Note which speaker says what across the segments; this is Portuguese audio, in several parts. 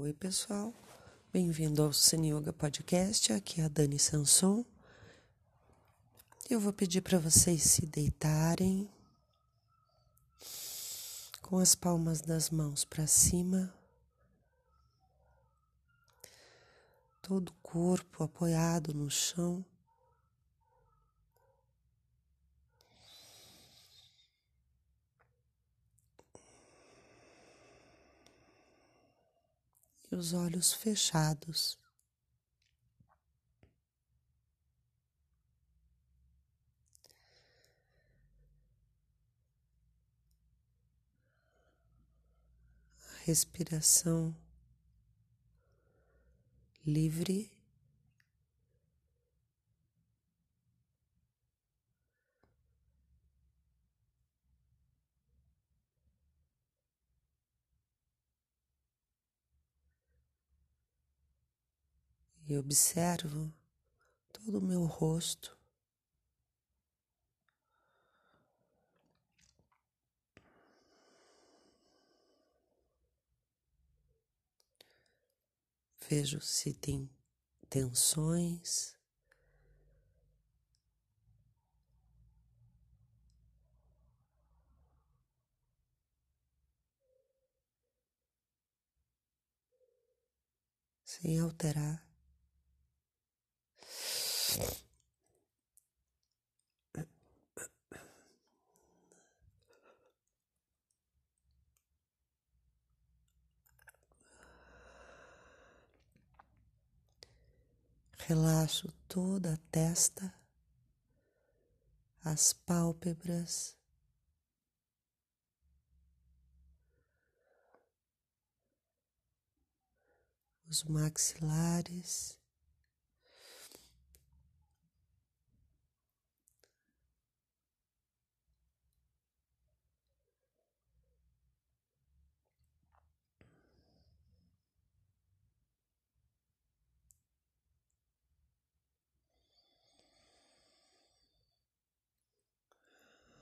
Speaker 1: Oi, pessoal. Bem-vindo ao Cine Yoga Podcast. Aqui é a Dani Sanson. Eu vou pedir para vocês se deitarem com as palmas das mãos para cima, todo o corpo apoiado no chão. E os olhos fechados. respiração livre. E observo todo o meu rosto. Vejo se tem tensões. Sem alterar. Relaxo toda a testa, as pálpebras, os maxilares.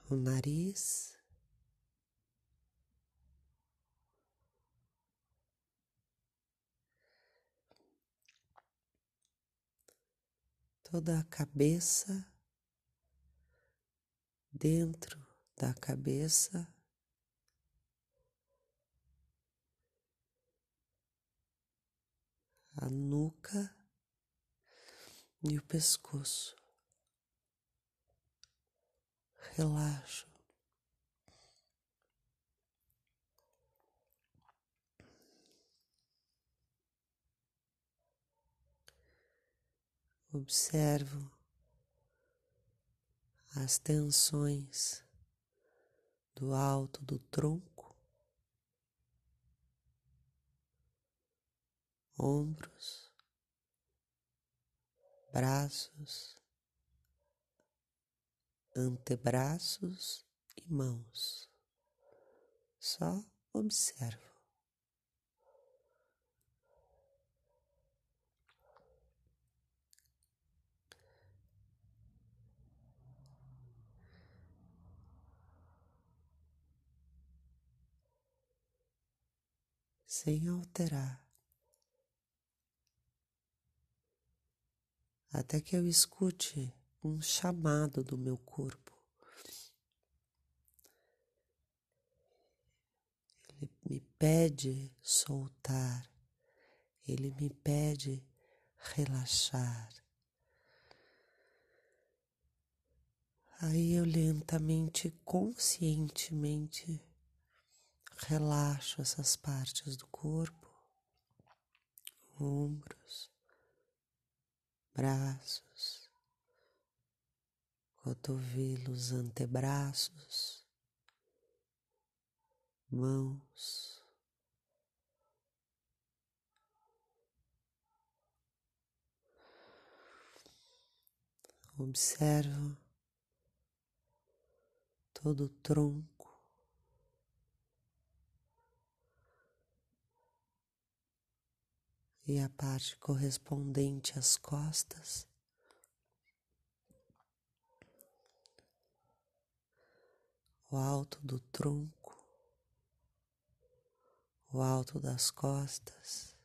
Speaker 1: O nariz. Toda a cabeça, dentro da cabeça, a nuca e o pescoço. Relaxo. Observo as tensões do alto do tronco, ombros, braços, antebraços e mãos. Só observo. Sem alterar, até que eu escute um chamado do meu corpo. Ele me pede soltar, ele me pede relaxar. Aí eu lentamente, conscientemente relaxo essas partes do corpo, ombros, braços, cotovelos, antebraços, mãos. Observo todo o tronco. E a parte correspondente às costas. o alto do tronco, o alto das costas,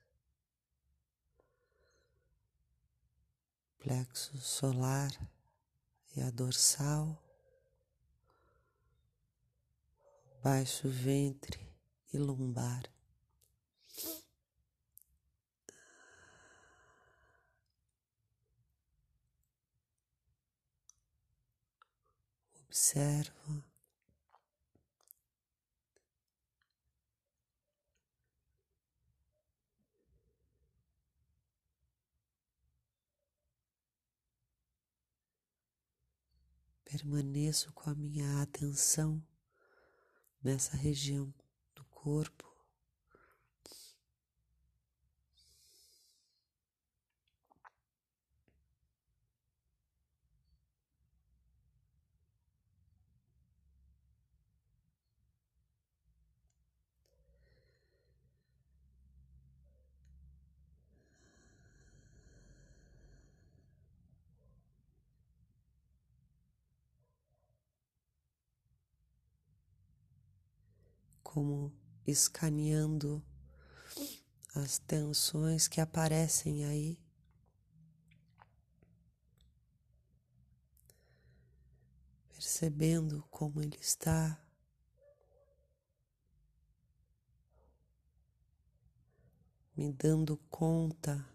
Speaker 1: plexo solar e a dorsal, baixo ventre e lombar. Observa permaneço com a minha atenção nessa região do corpo. Como escaneando as tensões que aparecem aí. Percebendo como ele está. Me dando conta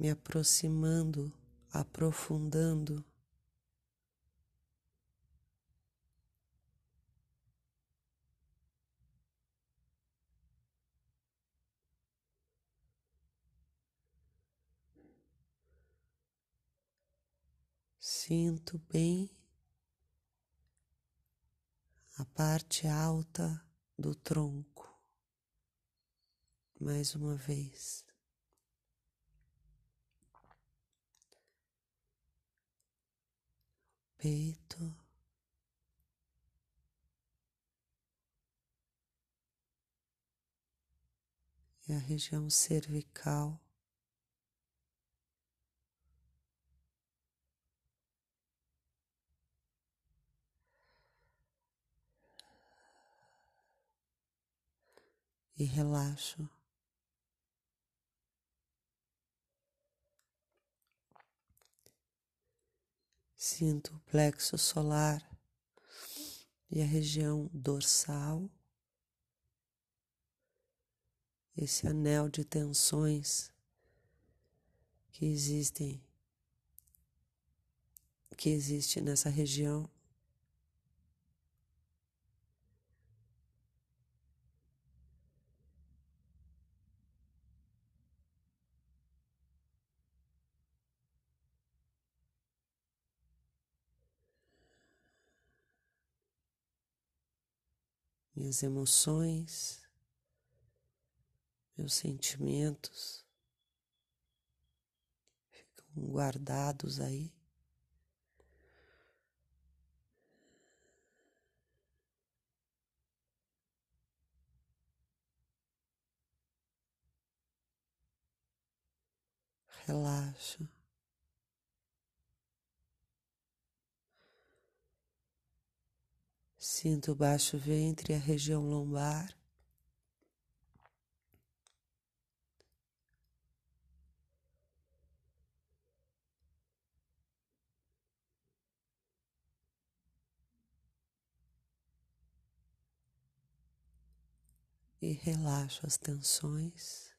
Speaker 1: me aproximando, aprofundando Sinto bem a parte alta do tronco. Mais uma vez. Peito. E a região cervical. E relaxo. Sinto o plexo solar e a região dorsal, esse anel de tensões que existem, que existe nessa região. Minhas emoções, meus sentimentos ficam guardados aí. Relaxo. Sinto o baixo ventre e a região lombar. E relaxo as tensões.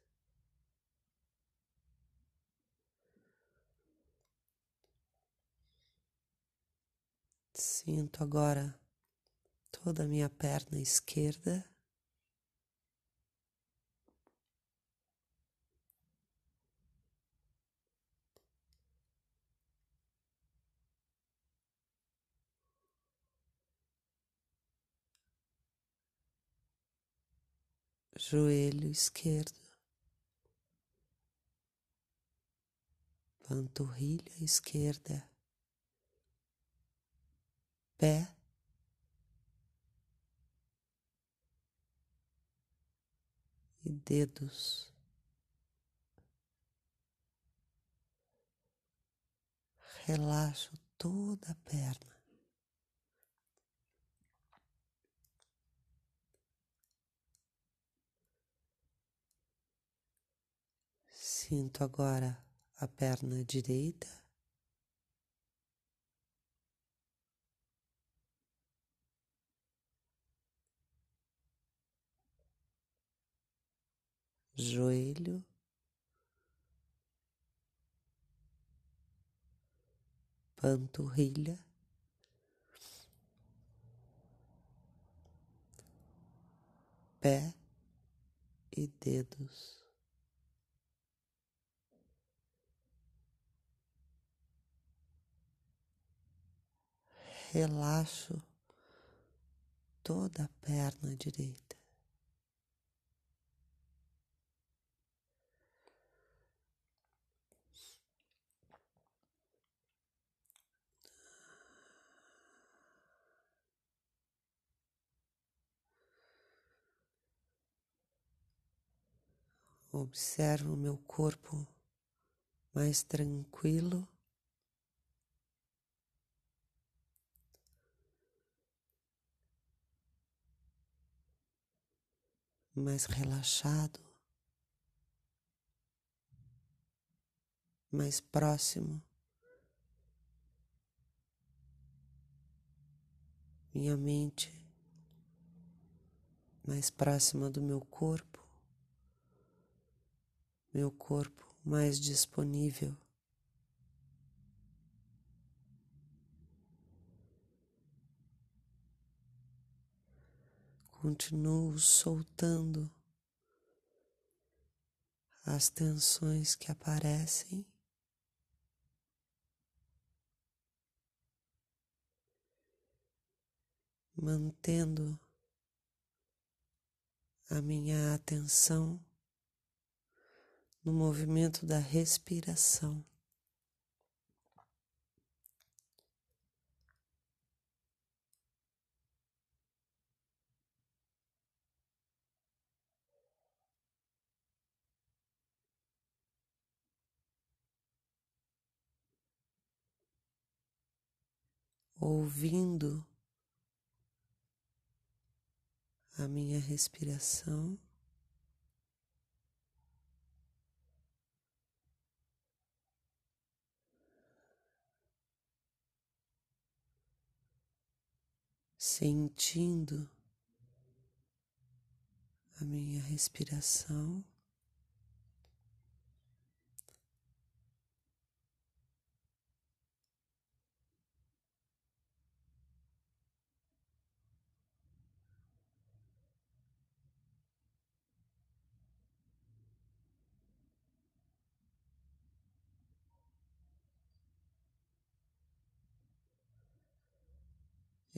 Speaker 1: Sinto agora toda a minha perna esquerda. Joelho esquerdo, panturrilha esquerda, pé e dedos. Relaxo toda a perna. Sinto agora a perna direita. Joelho, panturrilha, pé e dedos. relaxo toda a perna direita. Observo meu corpo mais tranquilo. mais relaxado, mais próximo. Minha mente mais próxima do meu corpo, meu corpo mais disponível. continuo soltando as tensões que aparecem. Mantendo a minha atenção no movimento da respiração. ouvindo a minha respiração. Sentindo a minha respiração.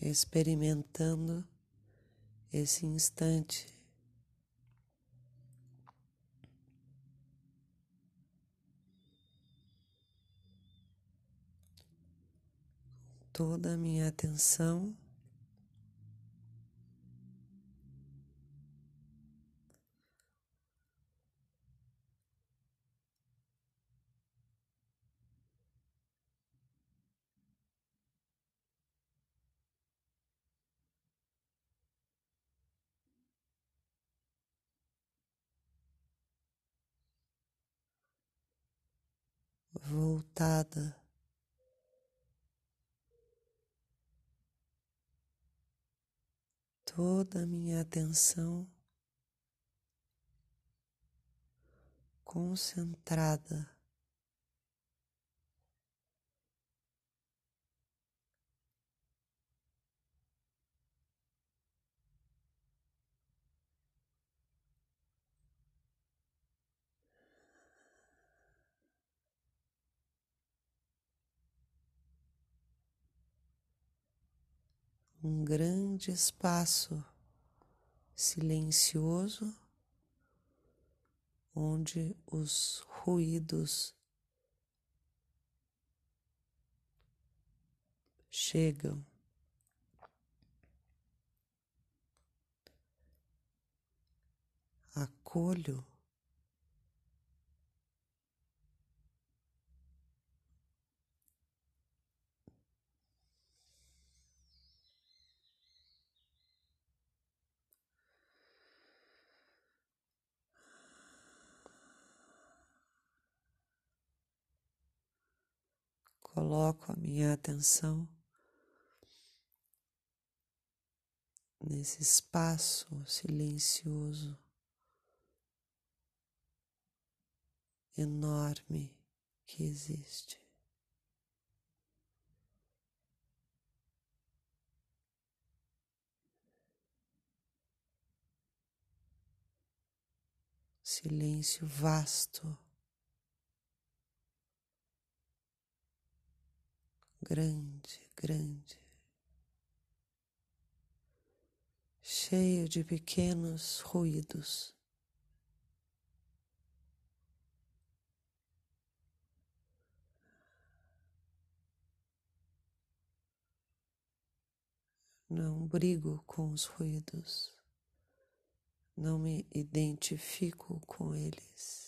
Speaker 1: Experimentando esse instante. Toda a minha atenção voltada. Toda a minha atenção concentrada um grande espaço silencioso onde os ruídos chegam. Acolho coloco a minha atenção nesse espaço silencioso, enorme que existe. Silêncio vasto. Grande, grande, cheio de pequenos ruídos. Não brigo com os ruídos, não me identifico com eles.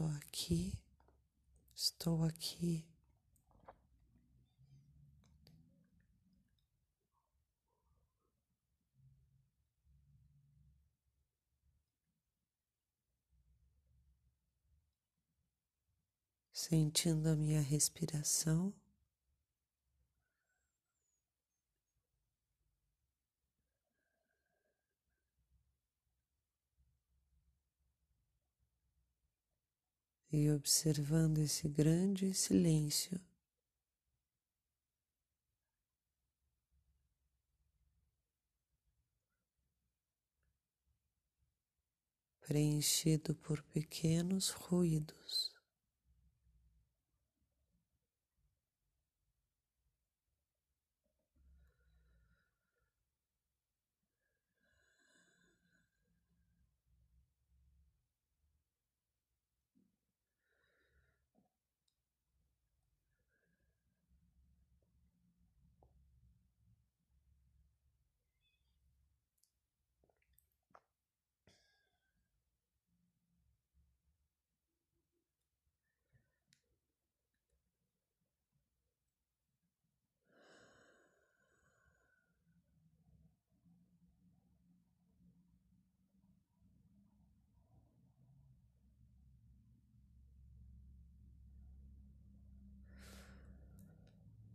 Speaker 1: Estou aqui, estou aqui. Sentindo a minha respiração. E observando esse grande silêncio. Preenchido por pequenos ruídos.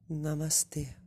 Speaker 1: Namastê.